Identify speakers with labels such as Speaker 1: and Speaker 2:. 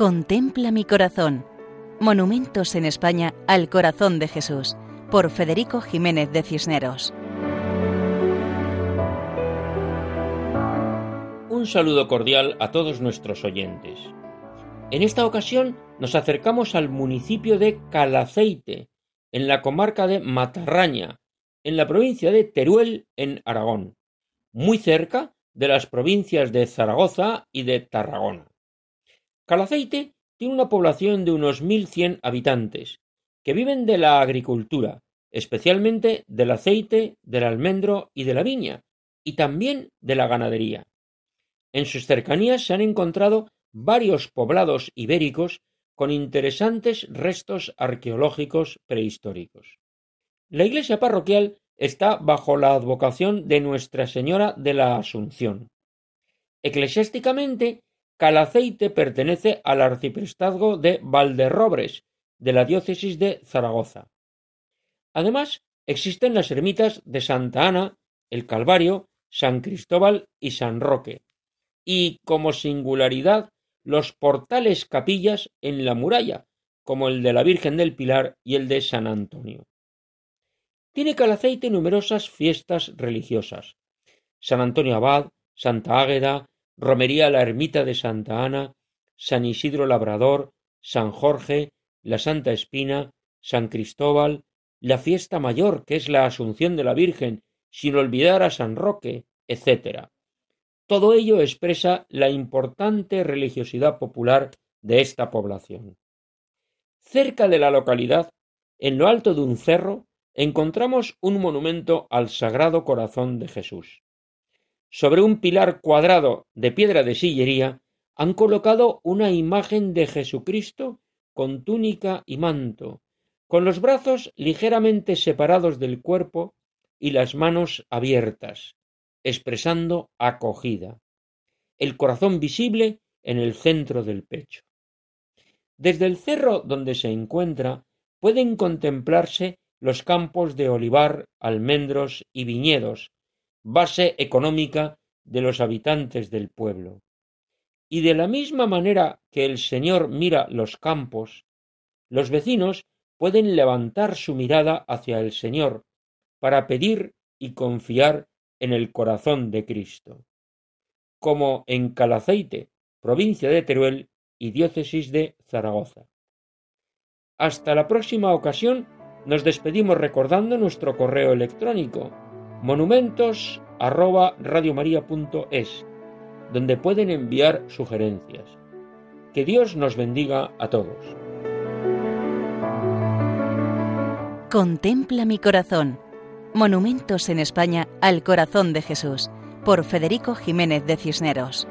Speaker 1: Contempla mi corazón. Monumentos en España al corazón de Jesús, por Federico Jiménez de Cisneros.
Speaker 2: Un saludo cordial a todos nuestros oyentes. En esta ocasión nos acercamos al municipio de Calaceite, en la comarca de Matarraña, en la provincia de Teruel, en Aragón, muy cerca de las provincias de Zaragoza y de Tarragona. Calaceite tiene una población de unos 1.100 habitantes, que viven de la agricultura, especialmente del aceite, del almendro y de la viña, y también de la ganadería. En sus cercanías se han encontrado varios poblados ibéricos con interesantes restos arqueológicos prehistóricos. La iglesia parroquial está bajo la advocación de Nuestra Señora de la Asunción. Eclesiásticamente Calaceite pertenece al arciprestazgo de Valderrobres, de la diócesis de Zaragoza. Además, existen las ermitas de Santa Ana, el Calvario, San Cristóbal y San Roque, y como singularidad los portales capillas en la muralla, como el de la Virgen del Pilar y el de San Antonio. Tiene Calaceite numerosas fiestas religiosas. San Antonio Abad, Santa Águeda, Romería la Ermita de Santa Ana, San Isidro Labrador, San Jorge, la Santa Espina, San Cristóbal, la fiesta mayor que es la Asunción de la Virgen, sin olvidar a San Roque, etc. Todo ello expresa la importante religiosidad popular de esta población. Cerca de la localidad, en lo alto de un cerro, encontramos un monumento al Sagrado Corazón de Jesús. Sobre un pilar cuadrado de piedra de sillería han colocado una imagen de Jesucristo con túnica y manto, con los brazos ligeramente separados del cuerpo y las manos abiertas, expresando acogida, el corazón visible en el centro del pecho. Desde el cerro donde se encuentra pueden contemplarse los campos de olivar, almendros y viñedos, base económica de los habitantes del pueblo. Y de la misma manera que el Señor mira los campos, los vecinos pueden levantar su mirada hacia el Señor para pedir y confiar en el corazón de Cristo. Como en Calaceite, provincia de Teruel y diócesis de Zaragoza. Hasta la próxima ocasión nos despedimos recordando nuestro correo electrónico monumentos donde pueden enviar sugerencias. Que Dios nos bendiga a todos.
Speaker 1: Contempla mi corazón. Monumentos en España al corazón de Jesús, por Federico Jiménez de Cisneros.